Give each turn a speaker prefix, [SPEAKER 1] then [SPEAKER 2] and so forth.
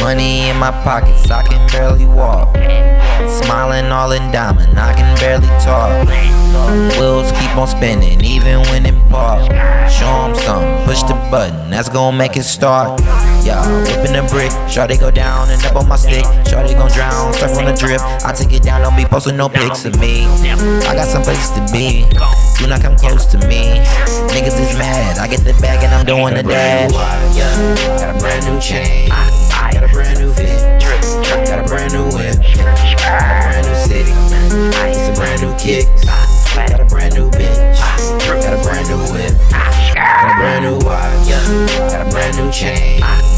[SPEAKER 1] Money in my pockets, I can barely walk. Smiling all in diamond, I can barely talk. On even when in park. Show 'em something, push the button, that's gonna make it start. Yeah, whipping a brick, Shawty go down and up on my stick. Shawty gon' drown, surf on the drip. I take it down, don't be posting no pics of me. I got some place to be, do not come close to me. Niggas is mad, I get the bag and I'm doing the dash. Got a brand new chain, got a brand new fit, got a brand new whip, got a brand new city, a brand new kicks, got a